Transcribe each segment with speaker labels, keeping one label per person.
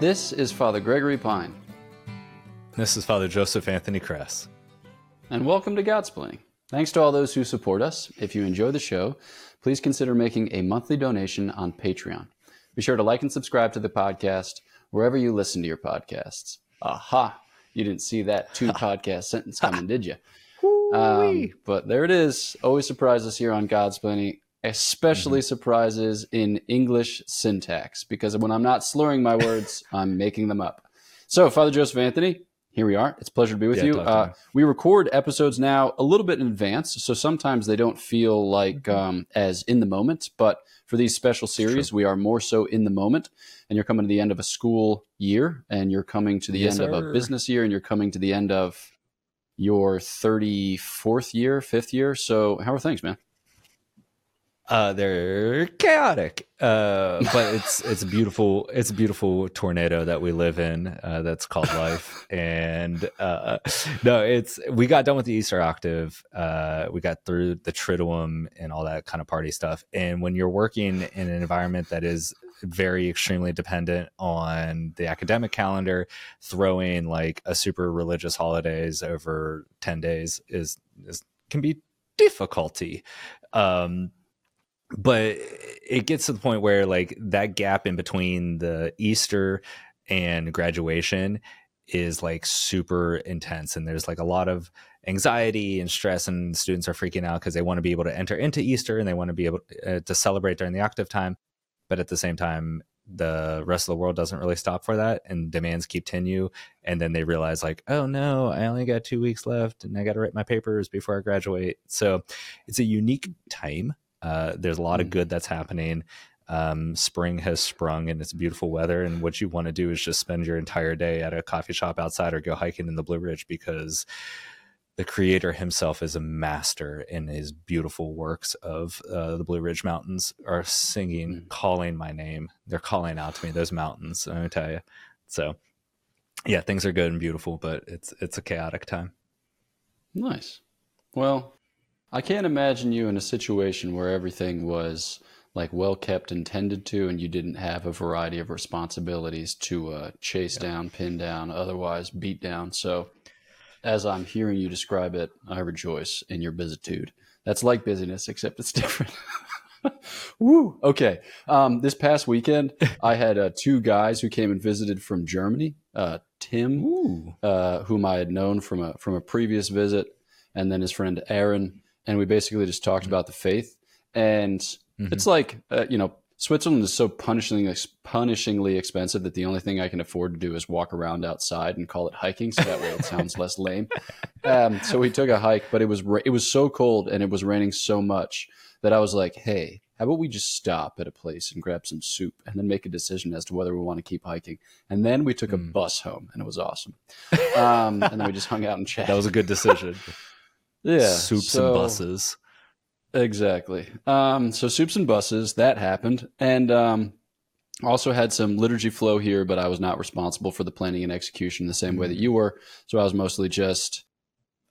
Speaker 1: This is Father Gregory Pine,
Speaker 2: This is Father Joseph Anthony Kress.
Speaker 1: and welcome to Godsplaining. Thanks to all those who support us. If you enjoy the show, please consider making a monthly donation on Patreon. Be sure to like and subscribe to the podcast wherever you listen to your podcasts. Aha! You didn't see that two podcast sentence coming, did you? Um, but there it is. Always surprises here on Godsplaining, especially surprises in English syntax, because when I'm not slurring my words, I'm making them up. So, Father Joseph Anthony, here we are. It's a pleasure to be with
Speaker 2: Yeah,
Speaker 1: you. Uh, we record episodes now a little bit in advance, so sometimes they don't feel like
Speaker 2: Mm-hmm.
Speaker 1: um, as in the moment. But for these special series, we are more so in the moment. And you're coming to the end of a school year, and you're coming to the
Speaker 2: Yes,
Speaker 1: end of a business year, and you're coming to the end of your 34th year, fifth year. So, how are things, man?
Speaker 2: Uh, they're chaotic, uh, but it's it's a beautiful. It's a beautiful tornado that we live in. Uh, that's called life, and uh, no, it's we got done with the Easter octave. Uh, we got through the Triduum and all that kind of party stuff. And when you're working in an environment that is very extremely dependent on the academic calendar, throwing like a super religious holidays over ten days is, is can be difficulty. Um, but it gets to the point where like that gap in between the Easter and graduation is like super intense and there's like a lot of anxiety and stress and students are freaking out because they want to be able to enter into Easter and they want to be able uh, to celebrate during the octave time but at the same time the rest of the world doesn't really stop for that and demands continue and then they realize like oh no i only got two weeks left and i got to write my papers before i graduate. So it's a unique time uh, there's a lot of
Speaker 1: Mm.
Speaker 2: good that's happening um, spring has sprung and it's beautiful weather and what you want to do is just spend your entire day at a coffee shop outside or go hiking in the blue ridge because the creator himself is a master in his beautiful works of uh, the blue ridge mountains are singing
Speaker 1: Mm.
Speaker 2: calling my name they're calling out to me those mountains i me tell you so yeah things are good and beautiful but it's it's a chaotic time
Speaker 1: Nice. Well, I can't imagine you in a situation where everything was like well kept and tended to, and you didn't have a variety of responsibilities to uh, chase down, pin down, otherwise beat down. So, as I'm hearing you describe it, I rejoice in your busitude. That's like busyness, except it's different. Woo. Okay. Um, this past weekend, I had uh, two guys who came and visited from Germany. Uh, Tim, uh, whom I had known from a from a previous visit, and then his friend Aaron, and we basically just talked about the faith. And it's like uh, you know, Switzerland is so punishingly punishingly expensive that the only thing I can afford to do is walk around outside and call it hiking, so that way it sounds less lame. Um, so we took a hike, but it was ra- it was so cold and it was raining so much that I was like, hey. How about we just stop at a place and grab some soup and then make a decision as to whether we want to keep hiking? And then we took a
Speaker 2: Mm.
Speaker 1: bus home and it was awesome. Um, and then we just hung out and chatted.
Speaker 2: that was a good decision
Speaker 1: yeah,
Speaker 2: soups
Speaker 1: so-
Speaker 2: and buses
Speaker 1: Exactly. Um, so soups and buses that happened, and um, also had some liturgy flow here, but I was not responsible for the planning and execution the same way that you were. So I was mostly just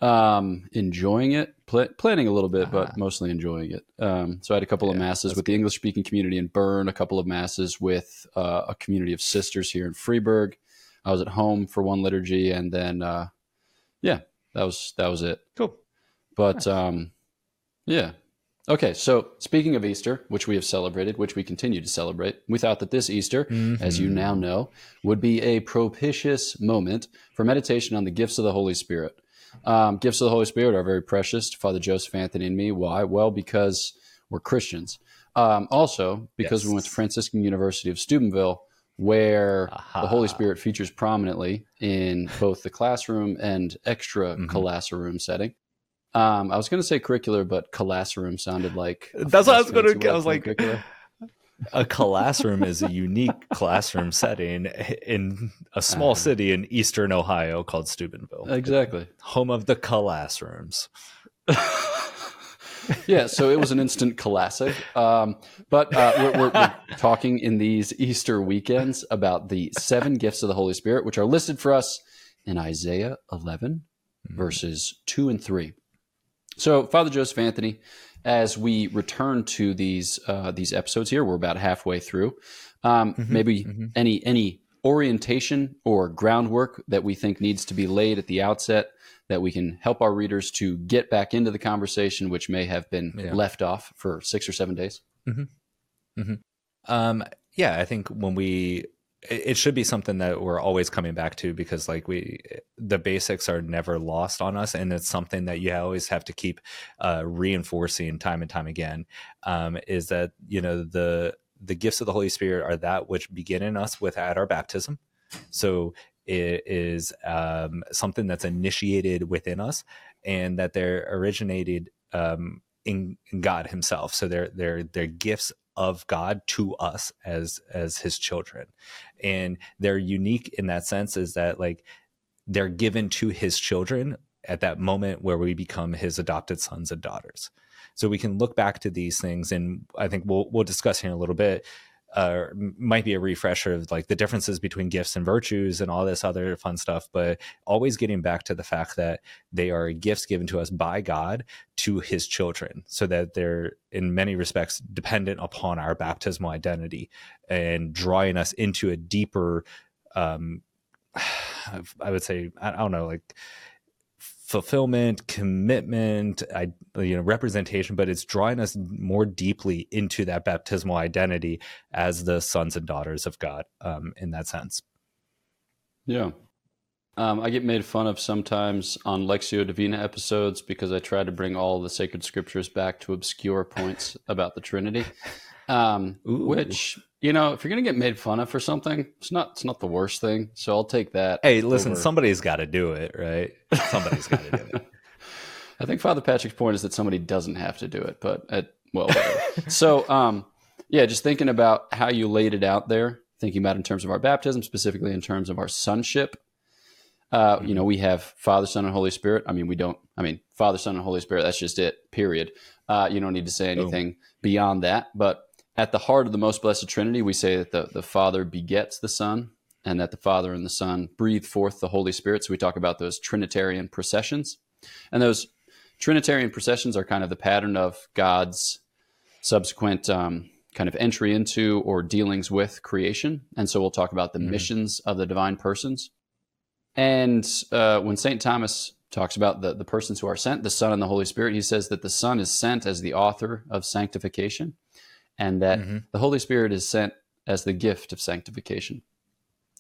Speaker 1: um, enjoying it, pl- planning a little bit,
Speaker 2: Ah.
Speaker 1: but mostly enjoying it. Um, so I had a couple of masses with the English speaking community in Bern, a couple of masses with uh, a community of sisters here in Freiburg. I was at home for one liturgy, and then uh, yeah, that was that was it.
Speaker 2: cool
Speaker 1: But um, yeah. Okay, so speaking of Easter, which we have celebrated, which we continue to celebrate, we thought that this Easter, as you
Speaker 2: Mhm.
Speaker 1: now know, would be a propitious moment for meditation on the gifts of the Holy Spirit. Um, gifts of the Holy Spirit are very precious to Father Joseph Anthony and me. Why? Well, because we're Christians. Um, also, because we went to Franciscan University of Steubenville, where
Speaker 2: Aha.
Speaker 1: the Holy Spirit features prominently in both the classroom and extra
Speaker 2: Mhm.
Speaker 1: classroom setting. Um, I was going to say curricular, but classroom sounded like
Speaker 2: That's what I was gonna.
Speaker 1: fancy
Speaker 2: I was like,
Speaker 1: curricular.
Speaker 2: a classroom is a unique classroom setting in a small
Speaker 1: Uh-huh.
Speaker 2: city in eastern Ohio called Steubenville,
Speaker 1: exactly.
Speaker 2: home of the classrooms.
Speaker 1: yeah, so it was an instant classic. Um, but uh, we're, we're, we're talking in these Easter weekends about the seven gifts of the Holy Spirit, which are listed for us in Isaiah 11, verses 2 and 3. So, Father Joseph Anthony, as we return to these uh, these episodes here, we're about halfway through. Um,
Speaker 2: Mhm,
Speaker 1: maybe
Speaker 2: mhm.
Speaker 1: any any orientation or groundwork that we think needs to be laid at the outset that we can help our readers to get back into the conversation, which may have been
Speaker 2: Yeah.
Speaker 1: left off for six or seven days?
Speaker 2: Um, yeah, I think when we, it should be something that we're always coming back to because like we, the basics are never lost on us, and it's something that you always have to keep uh, reinforcing time and time again. Um, is that you know the the gifts of the Holy Spirit are that which begin in us with at our baptism. So it is um, something that's initiated within us, and that they're originated um, in, in God Himself. So they're they're they're gifts of God to us as as His children, and they're unique in that sense. Is that like they're given to His children at that moment where we become His adopted sons and daughters. So we can look back to these things, and I think we'll we'll discuss here in a little bit. Uh, might be a refresher of like the differences between gifts and virtues and all this other fun stuff, but always getting back to the fact that they are gifts given to us by God to his children so that they're in many respects dependent upon our baptismal identity and drawing us into a deeper um i would say i don't know like fulfillment commitment I, you know representation but it's drawing us more deeply into that baptismal identity as the sons and daughters of god um, in that sense
Speaker 1: Yeah. Um, I get made fun of sometimes on Lectio Divina episodes because I try to bring all the sacred scriptures back to obscure points about the Trinity. Um, which you know, if you're gonna get made fun of for something, it's not it's not the worst thing. So I'll take that.
Speaker 2: hey listen
Speaker 1: over-
Speaker 2: somebody's got to do it right somebody's got to do it
Speaker 1: I think Father Patrick's point is that somebody doesn't have to do it, but at, well, so um, yeah, just thinking about how you laid it out there, thinking about in terms of our baptism, specifically in terms of our sonship. Uh, You know, we have Father, Son, and Holy Spirit. I mean, we don't. I mean, Father, Son, and Holy Spirit. That's just it. Period. Uh, you don't need to say anything beyond that. But at the heart of the most blessed Trinity, we say that the the Father begets the Son, and that the Father and the Son breathe forth the Holy Spirit. So we talk about those Trinitarian processions, and those Trinitarian processions are kind of the pattern of God's subsequent um, kind of entry into or dealings with creation. And so we'll talk about the
Speaker 2: Mhm.
Speaker 1: missions of the divine persons. And uh, when St. Thomas talks about the, the persons who are sent, the Son and the Holy Spirit, he says that the Son is sent as the author of sanctification and that
Speaker 2: Mhm.
Speaker 1: the Holy Spirit is sent as the gift of sanctification.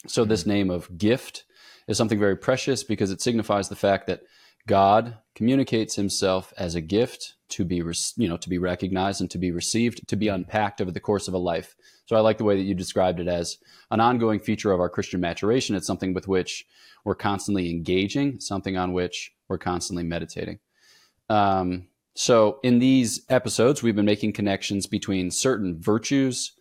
Speaker 1: So this name of gift is something very precious because it signifies the fact that God communicates himself as a gift to be, you know, to be recognized and to be received, to be unpacked over the course of a life. So I like the way that you described it as an ongoing feature of our Christian maturation. It's something with which we're constantly engaging, something on which we're constantly meditating. Um, so in these episodes, we've been making connections between certain virtues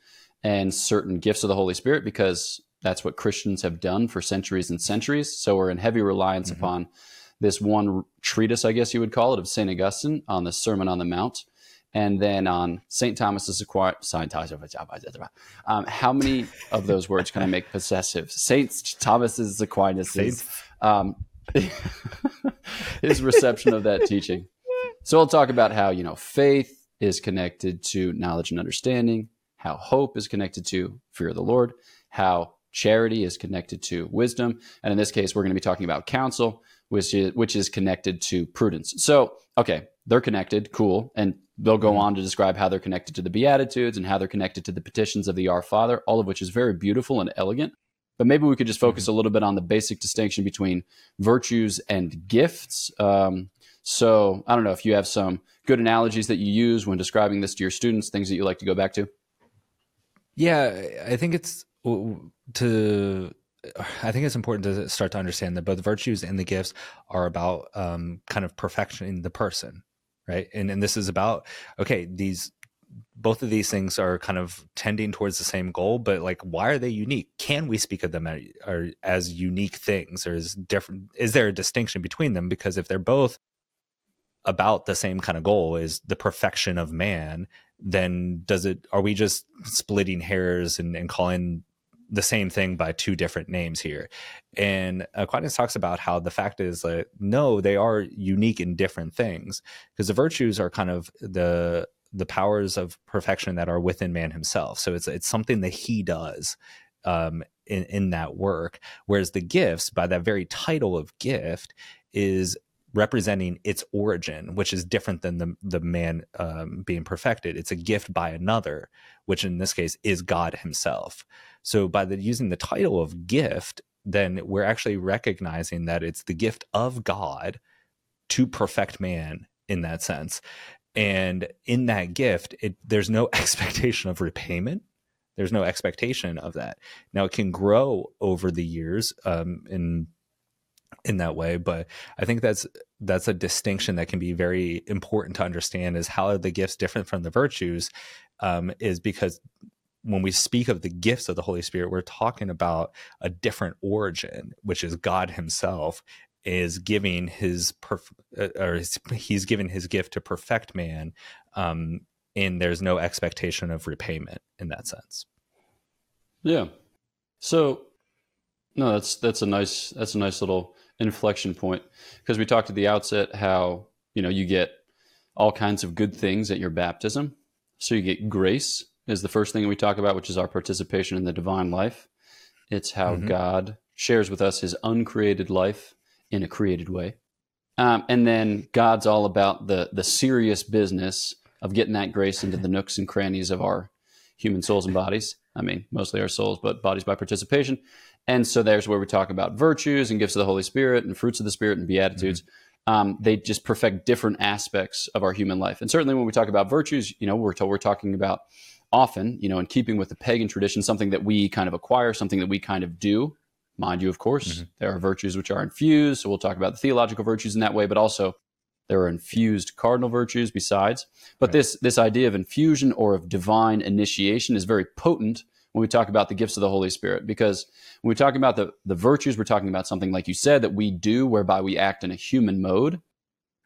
Speaker 1: and certain gifts of the Holy Spirit because that's what Christians have done for centuries and centuries. So we're in heavy reliance
Speaker 2: Mhm.
Speaker 1: upon this one treatise, I guess you would call it, of St. Augustine on the Sermon on the Mount. And then on St. Thomas's Thomas, um, how many of those words can I make possessive? Saint Thomas's Aquinas, um, his reception of that teaching. So I'll talk about how you know faith is connected to knowledge and understanding, how hope is connected to fear of the Lord, how charity is connected to wisdom, and in this case, we're going to be talking about counsel, which is which is connected to prudence. So, okay, they're connected, cool, and they'll go on to describe how they're connected to the Beatitudes and how they're connected to the petitions of the Our Father, all of which is very beautiful and elegant. But maybe we could just focus a little bit on the basic distinction between virtues and gifts. Um, so I don't know if you have some good analogies that you use when describing this to your students, things that you like to go back to.
Speaker 2: Yeah, I think it's to. I think it's important to start to understand that both virtues and the gifts are about um, kind of perfecting the person, right? And and this is about okay, these both of these things are kind of tending towards the same goal, but like, why are they unique? Can we speak of them as, as unique things, or is different? Is there a distinction between them? Because if they're both about the same kind of goal, is the perfection of man, then does it? Are we just splitting hairs and, and calling the same thing by two different names here? And Aquinas talks about how the fact is that no, they are unique in different things because the virtues are kind of the the powers of perfection that are within man himself. So it's it's something that he does um, in in that work. Whereas the gifts, by that very title of gift, is representing its origin, which is different than the the man um, being perfected. It's a gift by another, which in this case is God Himself. So by the using the title of gift, then we're actually recognizing that it's the gift of God to perfect man in that sense. And in that gift, it, there's no expectation of repayment. There's no expectation of that. Now it can grow over the years um, in in that way, but I think that's that's a distinction that can be very important to understand. Is how are the gifts different from the virtues? Um, is because when we speak of the gifts of the Holy Spirit, we're talking about a different origin, which is God Himself is giving his perf- uh, or he's given his gift to perfect man, um, and there's no expectation of repayment in that sense.
Speaker 1: Yeah. So, no, that's that's a nice that's a nice little inflection point because we talked at the outset how you know you get all kinds of good things at your baptism. So you get grace is the first thing we talk about, which is our participation in the divine life. It's how mm-hmm. God shares with us his uncreated life in a created way. Um, and then God's all about the the serious business of getting that grace into the nooks and crannies of our human souls and bodies. I mean, mostly our souls, but bodies by participation. And so there's where we talk about virtues and gifts of the Holy Spirit and fruits of the Spirit and beatitudes. Mm-hmm. Um, they just perfect different aspects of our human life. And certainly when we talk about virtues, you know, we're, told, we're talking about often, you know, in keeping with the pagan tradition, something that we kind of acquire, something that we kind of do. Mind you, of course, mm-hmm. there are virtues which are infused. So we'll talk about the theological virtues in that way, but also there are infused cardinal virtues besides. But right. this this idea of infusion or of divine initiation is very potent when we talk about the gifts of the Holy Spirit, because when we talk about the, the virtues, we're talking about something like you said that we do whereby we act in a human mode.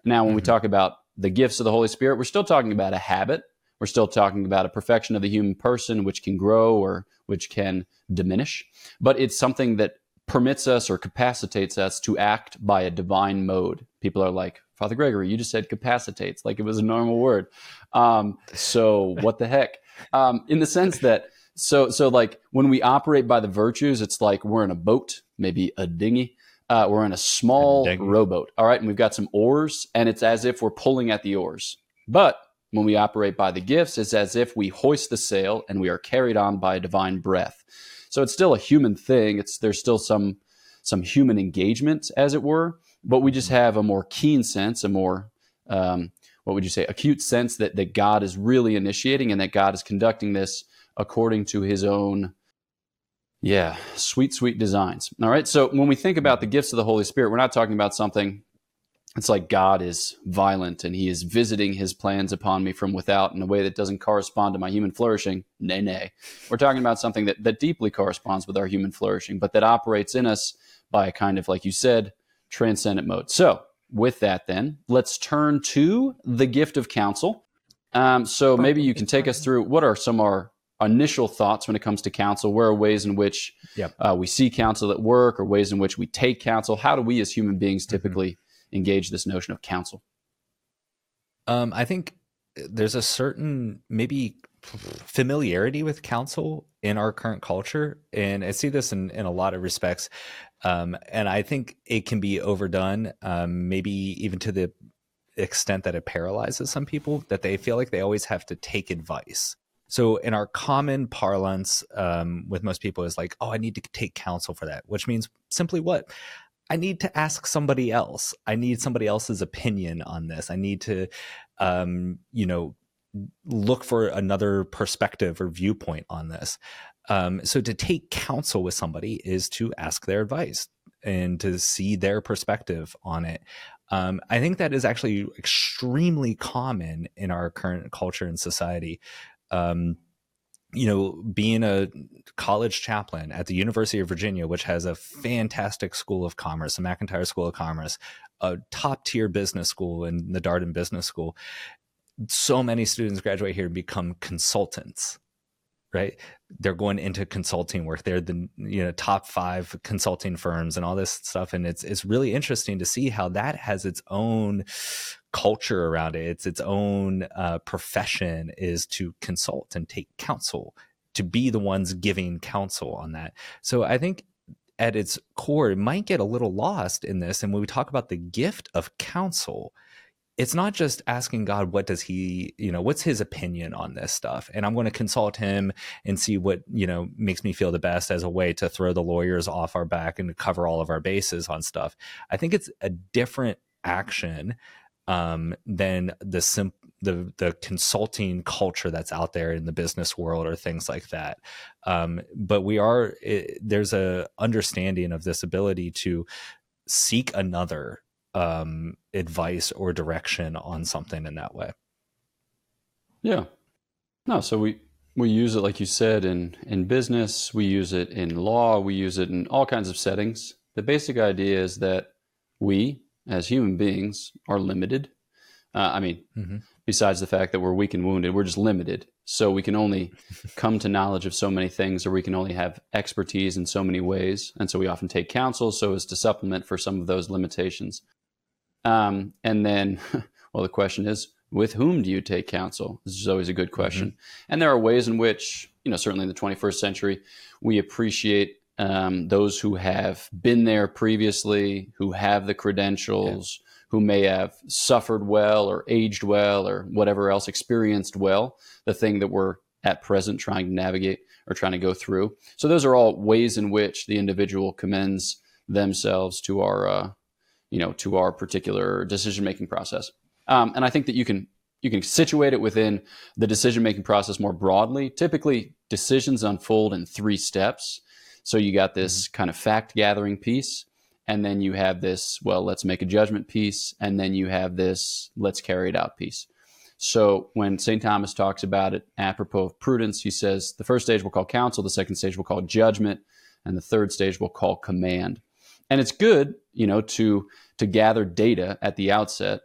Speaker 1: Now, when mm-hmm. we talk about the gifts of the Holy Spirit, we're still talking about a habit. We're still talking about a perfection of the human person, which can grow or which can diminish. But it's something that permits us or capacitates us to act by a divine mode. People are like, Father Gregory, you just said capacitates, like it was a normal word. Um, so what the heck? Um, in the sense that, so, so like when we operate by the virtues, it's like we're in a boat, maybe a dinghy. Uh, we're in a small a rowboat. All right. And we've got some oars and it's as if we're pulling at the oars. But when we operate by the gifts, it's as if we hoist the sail and we are carried on by a divine breath. So it's still a human thing. It's there's still some some human engagement, as it were, but we just have a more keen sense, a more um, what would you say, acute sense that that God is really initiating and that God is conducting this according to His own yeah, sweet, sweet designs. All right. So when we think about the gifts of the Holy Spirit, we're not talking about something it's like God is violent and he is visiting his plans upon me from without in a way that doesn't correspond to my human flourishing. Nay, nay. We're talking about something that, that deeply corresponds with our human flourishing, but that operates in us by a kind of, like you said, transcendent mode. So, with that, then, let's turn to the gift of counsel. Um, so, maybe you can take us through what are some of our initial thoughts when it comes to counsel? Where are ways in which yep. uh, we see counsel at work or ways in which we take counsel? How do we as human beings mm-hmm. typically? Mm-hmm engage this notion of counsel?
Speaker 2: Um, I think there's a certain maybe familiarity with counsel in our current culture, and I see this in, in a lot of respects. Um, and I think it can be overdone, um, maybe even to the extent that it paralyzes some people that they feel like they always have to take advice. So in our common parlance um, with most people is like, oh, I need to take counsel for that, which means simply what? I need to ask somebody else. I need somebody else's opinion on this. I need to, um, you know, look for another perspective or viewpoint on this. Um, so to take counsel with somebody is to ask their advice and to see their perspective on it. Um, I think that is actually extremely common in our current culture and society. Um, you know, being a college chaplain at the University of Virginia, which has a fantastic school of commerce, the McIntire School of Commerce, a top tier business school in the Darden Business School. So many students graduate here and become consultants right they're going into consulting work they're the you know top five consulting firms and all this stuff and it's it's really interesting to see how that has its own culture around it it's its own uh, profession is to consult and take counsel to be the ones giving counsel on that. So I think at its core, it might get a little lost in this. And when we talk about the gift of counsel, it's not just asking God, what does he, you know, what's his opinion on this stuff? And I'm going to consult him and see what, you know, makes me feel the best as a way to throw the lawyers off our back and cover all of our bases on stuff. I think it's a different action um, than the simple the the consulting culture that's out there in the business world or things like that. Um, but we are it, there's a understanding of this ability to seek another um, advice or direction on something in that way.
Speaker 1: Yeah. No, so we we use it like you said in in business, we use it in law, we use it in all kinds of settings. The basic idea is that we as human beings are limited. Uh, I mean, mm-hmm. besides the fact that we're weak and wounded, we're just limited. So we can only come to knowledge of so many things, or we can only have expertise in so many ways. And so we often take counsel so as to supplement for some of those limitations. Um, and then, well, the question is, with whom do you take counsel? This is always a good question. Mm-hmm. And there are ways in which, you know, certainly in the 21st century, we appreciate um, those who have been there previously, who have the credentials, yeah. who may have suffered well or aged well or whatever else, experienced well, the thing that we're at present trying to navigate or trying to go through. So those are all ways in which the individual commends themselves to our uh, you know to our particular decision making process um, and i think that you can you can situate it within the decision making process more broadly typically decisions unfold in three steps so you got this mm-hmm. kind of fact gathering piece and then you have this well let's make a judgment piece and then you have this let's carry it out piece so when st thomas talks about it apropos of prudence he says the first stage we'll call counsel the second stage we'll call judgment and the third stage we'll call command and it's good, you know, to to gather data at the outset,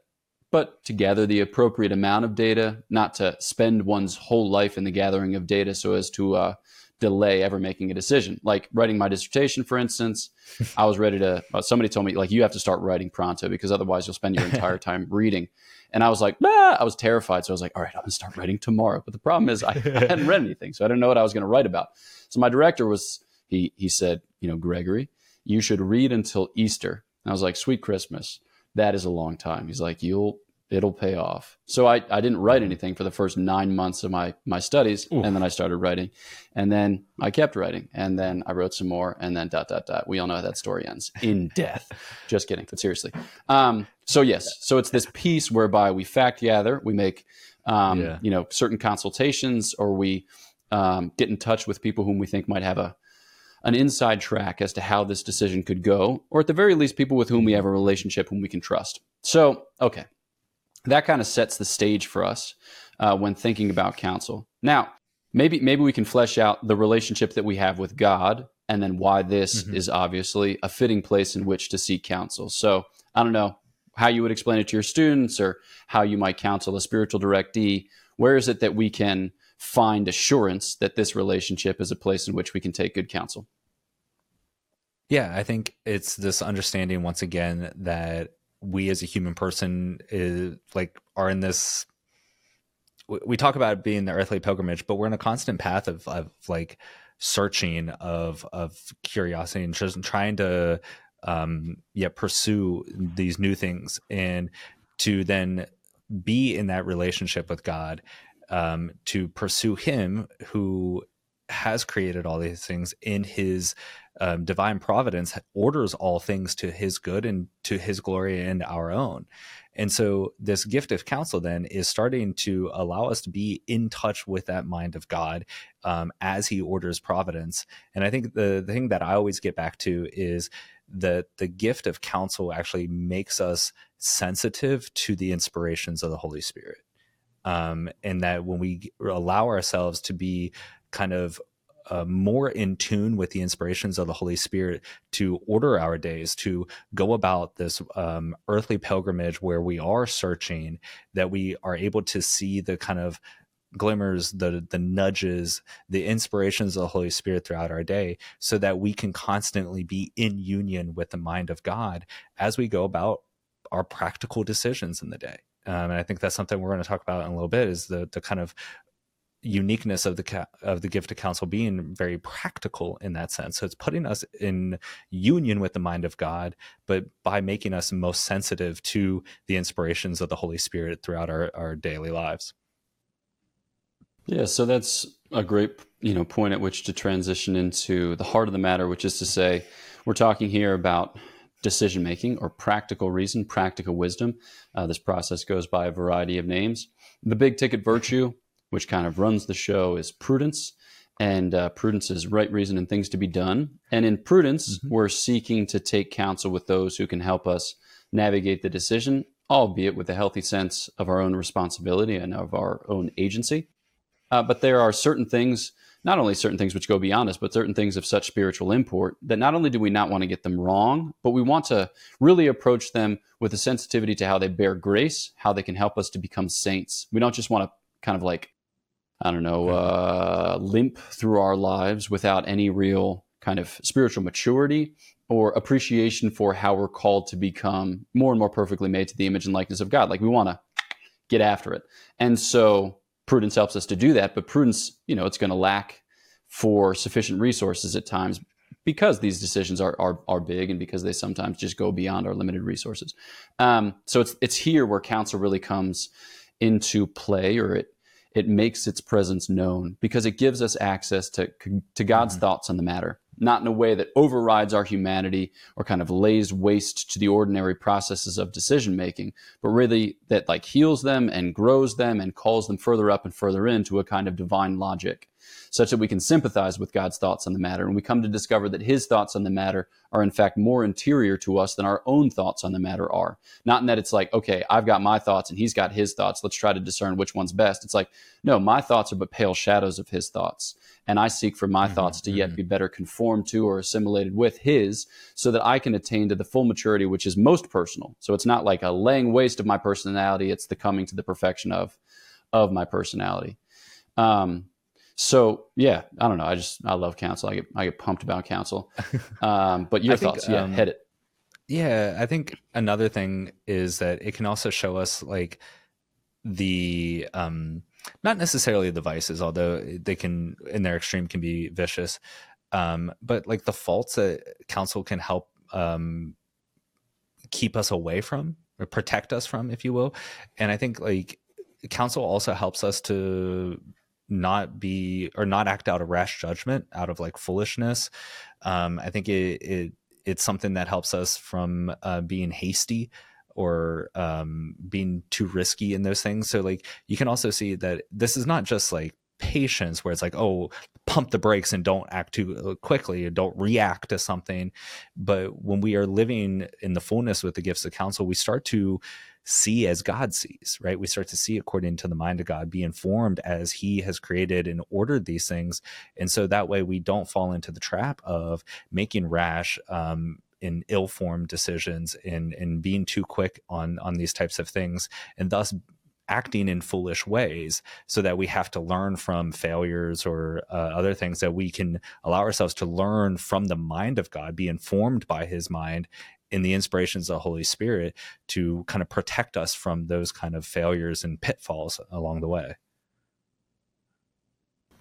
Speaker 1: but to gather the appropriate amount of data, not to spend one's whole life in the gathering of data so as to uh, delay ever making a decision. Like writing my dissertation, for instance, I was ready to. Uh, somebody told me like you have to start writing pronto because otherwise you'll spend your entire time reading. And I was like, I was terrified. So I was like, all right, I'm gonna start writing tomorrow. But the problem is I, I hadn't read anything, so I didn't know what I was gonna write about. So my director was he he said, you know, Gregory, you should read until Easter. And I was like, sweet Christmas. That is a long time. He's like, you'll, it'll pay off. So I, I didn't write anything for the first nine months of my, my studies. Oof. And then I started writing and then I kept writing and then I wrote some more and then dot, dot, dot. We all know how that story ends in death. Just kidding. But seriously. Um, so yes, so it's this piece whereby we fact gather, we make, um, yeah. you know, certain consultations or we, um, get in touch with people whom we think might have a, an inside track as to how this decision could go, or at the very least, people with whom we have a relationship whom we can trust. So, okay, that kind of sets the stage for us uh, when thinking about counsel. Now, maybe maybe we can flesh out the relationship that we have with God, and then why this mm-hmm. is obviously a fitting place in which to seek counsel. So, I don't know how you would explain it to your students, or how you might counsel a spiritual directee. Where is it that we can find assurance that this relationship is a place in which we can take good counsel?
Speaker 2: Yeah, I think it's this understanding once again that we as a human person is like are in this we talk about being the earthly pilgrimage, but we're in a constant path of, of like searching of of curiosity and just trying to um yeah pursue these new things. And to then be in that relationship with God um to pursue him who has created all these things in his um, divine providence orders all things to his good and to his glory and our own. And so, this gift of counsel then is starting to allow us to be in touch with that mind of God um, as He orders providence. And I think the, the thing that I always get back to is that the gift of counsel actually makes us sensitive to the inspirations of the Holy Spirit. Um, and that when we allow ourselves to be kind of uh, more in tune with the inspirations of the Holy Spirit to order our days, to go about this um, earthly pilgrimage where we are searching, that we are able to see the kind of glimmers, the the nudges, the inspirations of the Holy Spirit throughout our day, so that we can constantly be in union with the mind of God as we go about our practical decisions in the day. Um, and I think that's something we're going to talk about in a little bit is the the kind of uniqueness of the of the gift of counsel being very practical in that sense. So it's putting us in union with the mind of God, but by making us most sensitive to the inspirations of the Holy Spirit throughout our, our daily lives.
Speaker 1: Yeah, so that's a great you know point at which to transition into the heart of the matter, which is to say, we're talking here about decision making or practical reason, practical wisdom. Uh, this process goes by a variety of names. The big ticket virtue, which kind of runs the show, is prudence. And uh, prudence is right reason and things to be done. And in prudence, mm-hmm. we're seeking to take counsel with those who can help us navigate the decision, albeit with a healthy sense of our own responsibility and of our own agency. Uh, but there are certain things not only certain things which go beyond us, but certain things of such spiritual import that not only do we not want to get them wrong, but we want to really approach them with a sensitivity to how they bear grace, how they can help us to become saints. We don't just want to kind of like, I don't know, uh, limp through our lives without any real kind of spiritual maturity or appreciation for how we're called to become more and more perfectly made to the image and likeness of God. Like we want to get after it. And so prudence helps us to do that, but prudence, you know, it's going to lack for sufficient resources at times because these decisions are, are, are big and because they sometimes just go beyond our limited resources. Um, so it's, it's here where counsel really comes into play or it, it makes its presence known because it gives us access to, to God's mm-hmm. thoughts on the matter not in a way that overrides our humanity or kind of lays waste to the ordinary processes of decision making, but really that like heals them and grows them and calls them further up and further into a kind of divine logic such that we can sympathize with God's thoughts on the matter. And we come to discover that his thoughts on the matter are, in fact, more interior to us than our own thoughts on the matter are. Not in that it's like, okay, I've got my thoughts and he's got his thoughts. Let's try to discern which one's best. It's like, no, my thoughts are but pale shadows of his thoughts. And I seek for my mm-hmm, thoughts to yet mm-hmm. be better conformed to or assimilated with his so that I can attain to the full maturity, which is most personal. So it's not like a laying waste of my personality, it's the coming to the perfection of, of my personality. Um, so yeah, I don't know. I just I love counsel. I get I get pumped about counsel. Um, but your thoughts? yeah, um, hit it.
Speaker 2: Yeah, I think another thing is that it can also show us like the um not necessarily the vices, although they can in their extreme can be vicious. Um, but like the faults that counsel can help um keep us away from or protect us from, if you will. And I think like counsel also helps us to not be or not act out of rash judgment out of like foolishness. Um i think it, it it's something that helps us from uh, being hasty or um being too risky in those things. So like you can also see that this is not just like patience where it's like oh pump the brakes and don't act too uh, quickly and don't react to something. But when we are living in the fullness with the gifts of counsel we start to see as God sees, right? We start to see according to the mind of God, be informed as He has created and ordered these things. And so that way we don't fall into the trap of making rash, um, in ill-formed decisions and in being too quick on on these types of things and thus acting in foolish ways so that we have to learn from failures or uh, other things that we can allow ourselves to learn from the mind of God, be informed by his mind in the inspirations of the Holy Spirit to kind of protect us from those kind of failures and pitfalls along the way.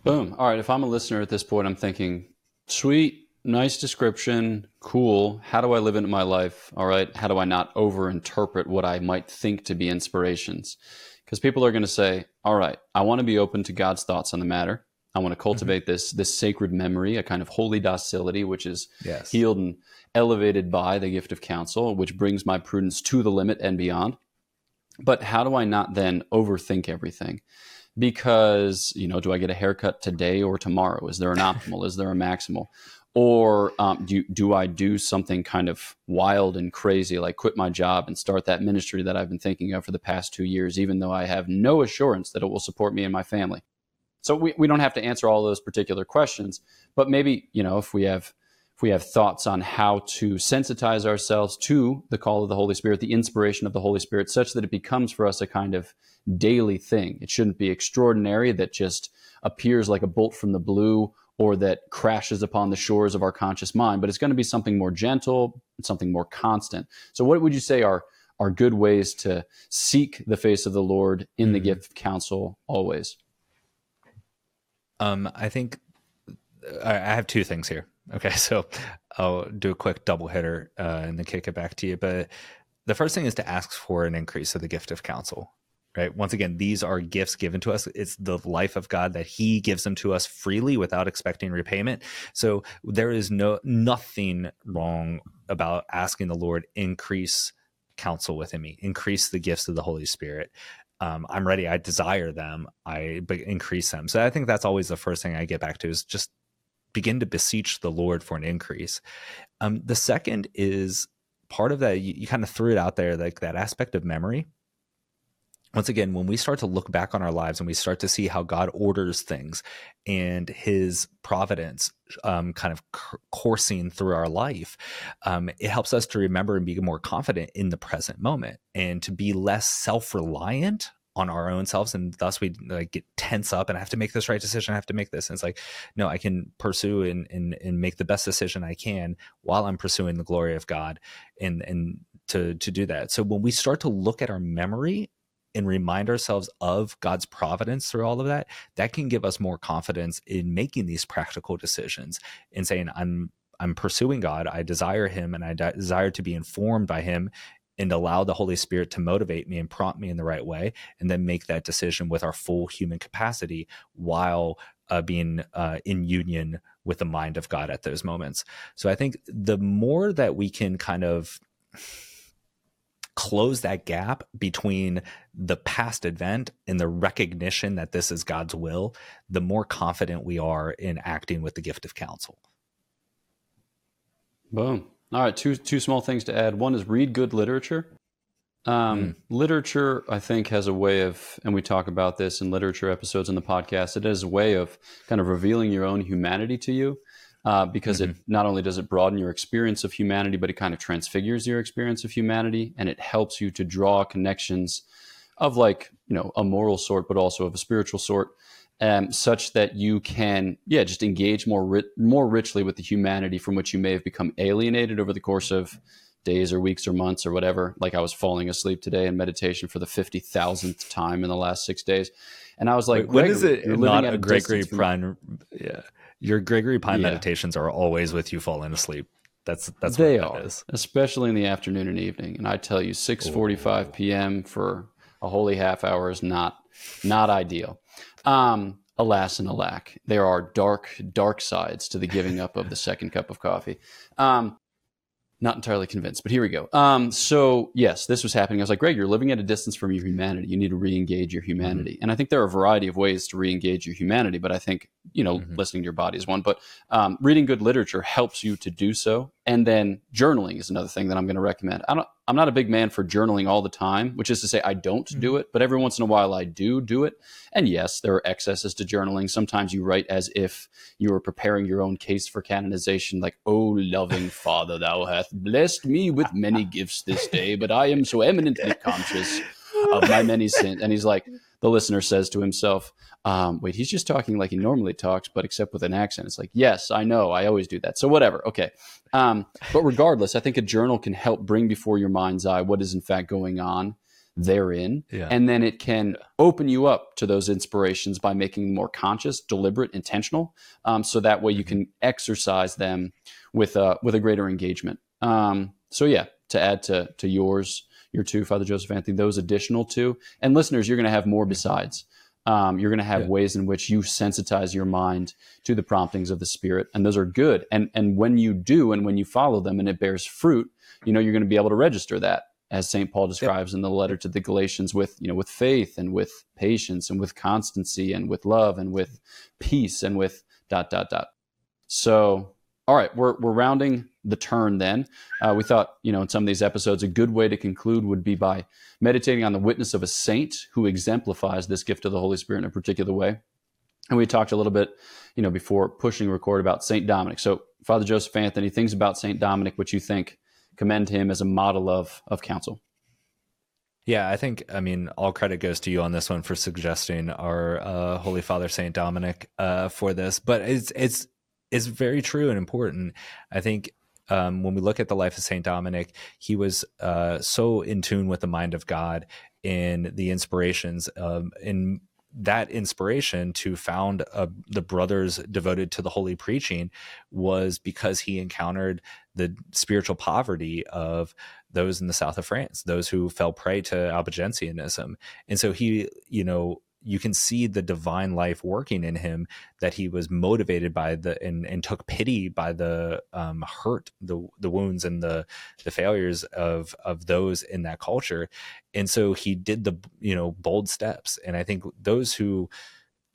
Speaker 1: Boom. All right. If I'm a listener at this point, I'm thinking, sweet, nice description, cool. How do I live it in my life? All right. How do I not overinterpret what I might think to be inspirations? Because people are going to say, all right, I want to be open to God's thoughts on the matter. I want to cultivate mm-hmm. this this sacred memory, a kind of holy docility, which is yes. healed and elevated by the gift of counsel, which brings my prudence to the limit and beyond. But how do I not then overthink everything? Because, you know, do I get a haircut today or tomorrow? Is there an optimal? is there a maximal? Or um, do, do I do something kind of wild and crazy, like quit my job and start that ministry that I've been thinking of for the past two years, even though I have no assurance that it will support me and my family? So we, we don't have to answer all those particular questions, but maybe, you know, if we have if we have thoughts on how to sensitize ourselves to the call of the Holy Spirit, the inspiration of the Holy Spirit, such that it becomes for us a kind of daily thing. It shouldn't be extraordinary that just appears like a bolt from the blue or that crashes upon the shores of our conscious mind, but it's going to be something more gentle, something more constant. So, what would you say are are good ways to seek the face of the Lord in mm-hmm. the gift of counsel always?
Speaker 2: Um, I think I have two things here. Okay, so I'll do a quick double hitter uh, and then kick it back to you. But the first thing is to ask for an increase of the gift of counsel. Right. Once again, these are gifts given to us. It's the life of God that He gives them to us freely without expecting repayment. So there is no nothing wrong about asking the Lord increase counsel within me, increase the gifts of the Holy Spirit. Um, I'm ready. I desire them. I increase them. So I think that's always the first thing I get back to is just begin to beseech the Lord for an increase. Um, the second is part of that. You, you kind of threw it out there, like that aspect of memory once again, when we start to look back on our lives and we start to see how God orders things and his providence um, kind of coursing through our life, um, it helps us to remember and be more confident in the present moment and to be less self reliant on our own selves and thus we like get tense up and I have to make this right decision. I have to make this. And it's like, no, I can pursue and, and, and make the best decision I can while I'm pursuing the glory of God and, and to, to do that. So when we start to look at our memory and remind ourselves of God's providence through all of that, that can give us more confidence in making these practical decisions and saying, I'm I'm pursuing God, I desire him and I desire to be informed by him and allow the Holy Spirit to motivate me and prompt me in the right way, and then make that decision with our full human capacity while uh, being uh, in union with the mind of God at those moments. So I think the more that we can kind of close that gap between the past event and the recognition that this is God's will, the more confident we are in acting with the gift of counsel.
Speaker 1: Boom. All right, two two small things to add. One is read good literature. Um, mm. Literature, I think, has a way of, and we talk about this in literature episodes in the podcast. It has a way of kind of revealing your own humanity to you uh, because mm-hmm. it not only does it broaden your experience of humanity, but it kind of transfigures your experience of humanity, and it helps you to draw connections of like you know a moral sort, but also of a spiritual sort, um, such that you can yeah just engage more ri- more richly with the humanity from which you may have become alienated over the course of days or weeks or months or whatever. Like I was falling asleep today in meditation for the fifty thousandth time in the last six days, and I was like,
Speaker 2: Wait, "When is it not a Gregory Prime?" Yeah, your Gregory Pine yeah. meditations are always with you falling asleep. That's that's
Speaker 1: they are, is. especially in the afternoon and evening. And I tell you, six forty-five p.m. for a holy half hour is not not ideal. Um, alas and alack, there are dark dark sides to the giving up of the second cup of coffee. Um, not entirely convinced, but here we go. Um, so yes, this was happening. I was like, Greg, you're living at a distance from your humanity. You need to re-engage your humanity. Mm-hmm. And I think there are a variety of ways to re-engage your humanity, but I think, you know, mm-hmm. listening to your body is one, but um, reading good literature helps you to do so. And then journaling is another thing that I'm going to recommend. I don't, I'm not a big man for journaling all the time, which is to say I don't mm-hmm. do it, but every once in a while I do do it. And yes, there are excesses to journaling. Sometimes you write as if you were preparing your own case for canonization, like, "Oh, loving Father, thou hast blessed me with many gifts this day, but I am so eminently conscious of my many sins." And he's like, the listener says to himself, um, wait, he's just talking like he normally talks, but except with an accent. It's like, yes, I know. I always do that. So whatever. Okay. Um, but regardless, I think a journal can help bring before your mind's eye what is in fact going on therein. Yeah. And then it can open you up to those inspirations by making them more conscious, deliberate, intentional. Um, so that way you mm-hmm. can exercise them with a, with a greater engagement. Um, so yeah, to add to, to yours, your two, Father Joseph Anthony, those additional two. And listeners, you're going to have more besides. Um, you're going to have yeah. ways in which you sensitize your mind to the promptings of the Spirit, and those are good. And and when you do, and when you follow them, and it bears fruit, you know you're going to be able to register that, as Saint Paul describes yeah. in the letter to the Galatians, with you know with faith and with patience and with constancy and with love and with peace and with dot dot dot. So all right, we're, we're rounding the turn then. Uh, we thought, you know, in some of these episodes, a good way to conclude would be by meditating on the witness of a saint who exemplifies this gift of the Holy Spirit in a particular way. And we talked a little bit, you know, before pushing record about Saint Dominic. So, Father Joseph Anthony, things about Saint Dominic which you think commend him as a model of of counsel.
Speaker 2: Yeah, I think I mean all credit goes to you on this one for suggesting our uh, Holy Father Saint Dominic uh, for this, but it's it's it's very true and important. I think um, when we look at the life of Saint Dominic, he was uh, so in tune with the mind of God in the inspirations um, in that inspiration to found uh, the brothers devoted to the holy preaching was because he encountered the spiritual poverty of those in the south of France, those who fell prey to Albigensianism. And so he, you know, you can see the divine life working in him that he was motivated by the and, and took pity by the um, hurt the the wounds and the the failures of of those in that culture. And so he did the you know bold steps. And i think those who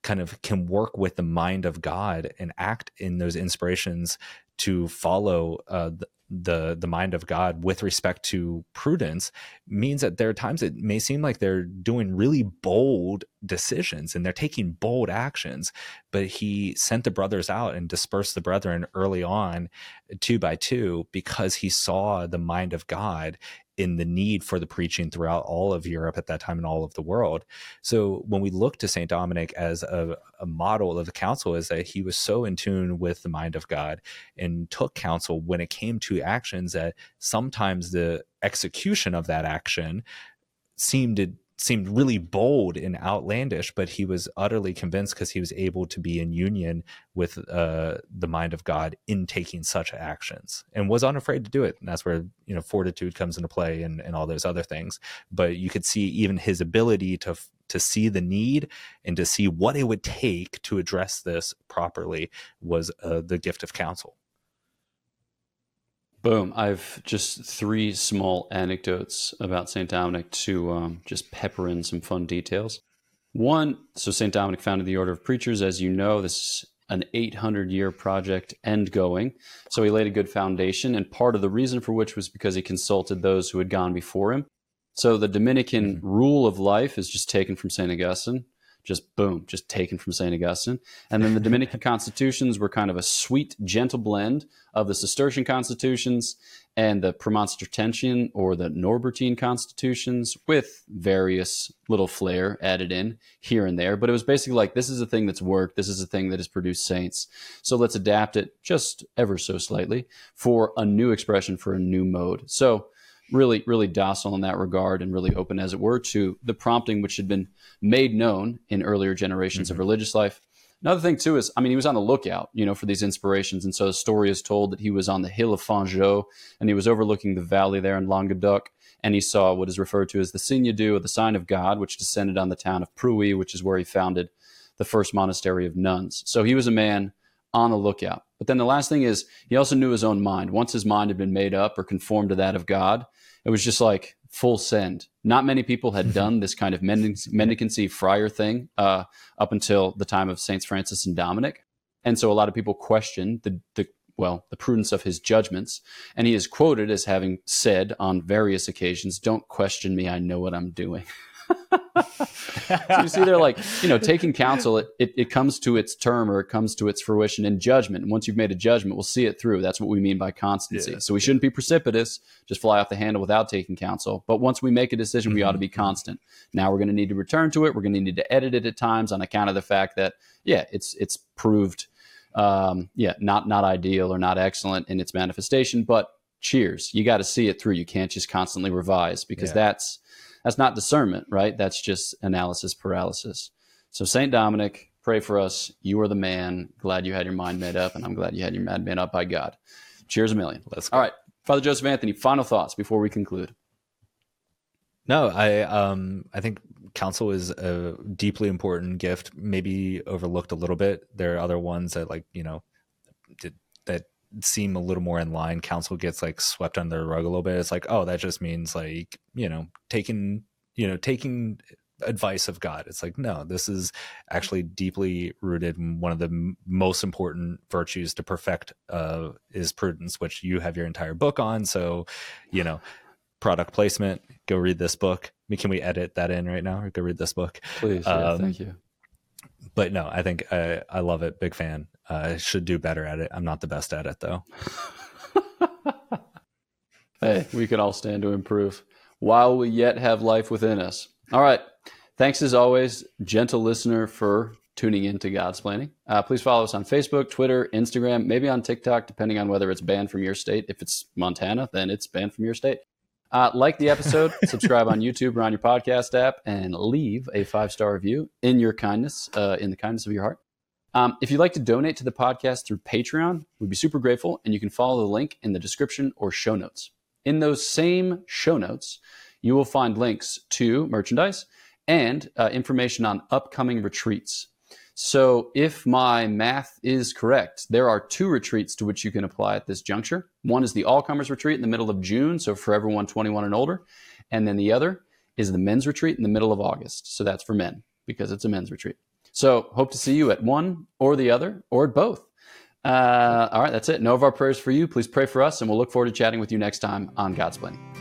Speaker 2: kind of can work with the mind of god and act in those inspirations to follow uh, the, the mind of God with respect to prudence means that there are times it may seem like they're doing really bold decisions and they're taking bold actions, but he sent the brothers out and dispersed the brethren early on, two by two, because he saw the mind of God in the need for the preaching throughout all of Europe at that time and all of the world. So when we look to St. Dominic as a, a, model of the counsel, is that he was so in tune with the mind of God and took counsel when it came to actions that sometimes the execution of that action seemed seemed really bold and outlandish, but he was utterly convinced because he was able to be in union with uh, the mind of God in taking such actions and was unafraid to do it. And that's where, you know, fortitude comes into play and, and all those other things. But you could see even his ability to, to see the need and to see what it would take to address this properly was uh, the gift of counsel.
Speaker 1: Boom. I've just three small anecdotes about St. Dominic to um, just pepper in some fun details. One, so St. Dominic founded the Order of Preachers. As you know, this is an 800 year project end going. So he laid a good foundation. And part of the reason for which was because he consulted those who had gone before him. So the Dominican mm-hmm. rule of life is just taken from St. Augustine just boom, just taken from St. Augustine. And then the Dominican constitutions were kind of a sweet, gentle blend of the Cistercian constitutions and the Premonstratensian or the Norbertine constitutions with various little flair added in here and there. But it was basically like, this is a thing that's worked. This is a thing that has produced saints. So let's adapt it just ever so slightly for a new expression, for a new mode. So really, really docile in that regard and really open, as it were, to the prompting which had been made known in earlier generations mm-hmm. of religious life. Another thing too is, I mean, he was on the lookout, you know, for these inspirations, and so the story is told that he was on the hill of Fanjeaux and he was overlooking the valley there in Languedoc, and he saw what is referred to as the Signe Dieu, or the sign of God, which descended on the town of Prouille, which is where he founded the first monastery of nuns. So he was a man on the lookout. But then the last thing is, he also knew his own mind. Once his mind had been made up or conformed to that of God, it was just like full send. Not many people had done this kind of mendicancy friar thing uh, up until the time of Saints Francis and Dominic, and so a lot of people questioned the, the well the prudence of his judgments. And he is quoted as having said on various occasions, "Don't question me. I know what I'm doing." so you see, they're like, you know, taking counsel, it, it, it, comes to its term or it comes to its fruition in judgment. And once you've made a judgment, we'll see it through. That's what we mean by constancy. Yeah. So we shouldn't be precipitous, just fly off the handle without taking counsel. But once we make a decision, mm-hmm. we ought to be mm-hmm. constant. Now we're going to need to return to it. We're going to need to edit it at times on account of the fact that, yeah, it's it's proved, um, yeah, not not ideal or not excellent in its manifestation. But cheers, you got to see it through. You can't just constantly revise because yeah. that's that's not discernment, right? That's just analysis paralysis. So Saint Dominic, pray for us. You are the man. Glad you had your mind made up, and I'm glad you had your mind made up by God. Cheers a million. Let's go. All right, Father Joseph Anthony. Final thoughts before we conclude.
Speaker 2: No, I um I think counsel is a deeply important gift, maybe overlooked a little bit. There are other ones that like you know did, that seem a little more in line. counsel gets like swept under the rug a little bit. It's like, oh, that just means like, you know, taking, you know, taking advice of God. It's like, no, this is actually deeply rooted in one of the m- most important virtues to perfect uh, is prudence, which you have your entire book on. So, you know, product placement, go read this book. I mean, can we edit that in right now or go read this book?
Speaker 1: Please. Yeah, um, thank you.
Speaker 2: But no, I think I, I love it. Big fan. I should do better at it. I'm not the best at it though.
Speaker 1: hey, we can all stand to improve while we yet have life within us. All right. Thanks as always, gentle listener, for tuning in to Godsplaining. Uh, please follow us on Facebook, Twitter, Instagram, maybe on TikTok, depending on whether it's banned from your state. If it's Montana, then it's banned from your state. Uh, like the episode, subscribe on YouTube or on your podcast app, and leave a five star review in your kindness, uh, in the kindness of your heart. Um, if you'd like to donate to the podcast through Patreon, we'd be super grateful, and you can follow the link in the description or show notes. In those same show notes, you will find links to merchandise and uh, information on upcoming retreats. So, if my math is correct, there are two retreats to which you can apply at this juncture. One is the all comers retreat in the middle of June, so for everyone 21 and older. And then the other is the men's retreat in the middle of August. So, that's for men because it's a men's retreat. So, hope to see you at one or the other or at both. Uh, all right, that's it. Know of our prayers for you. Please pray for us, and we'll look forward to chatting with you next time on Godsplaining.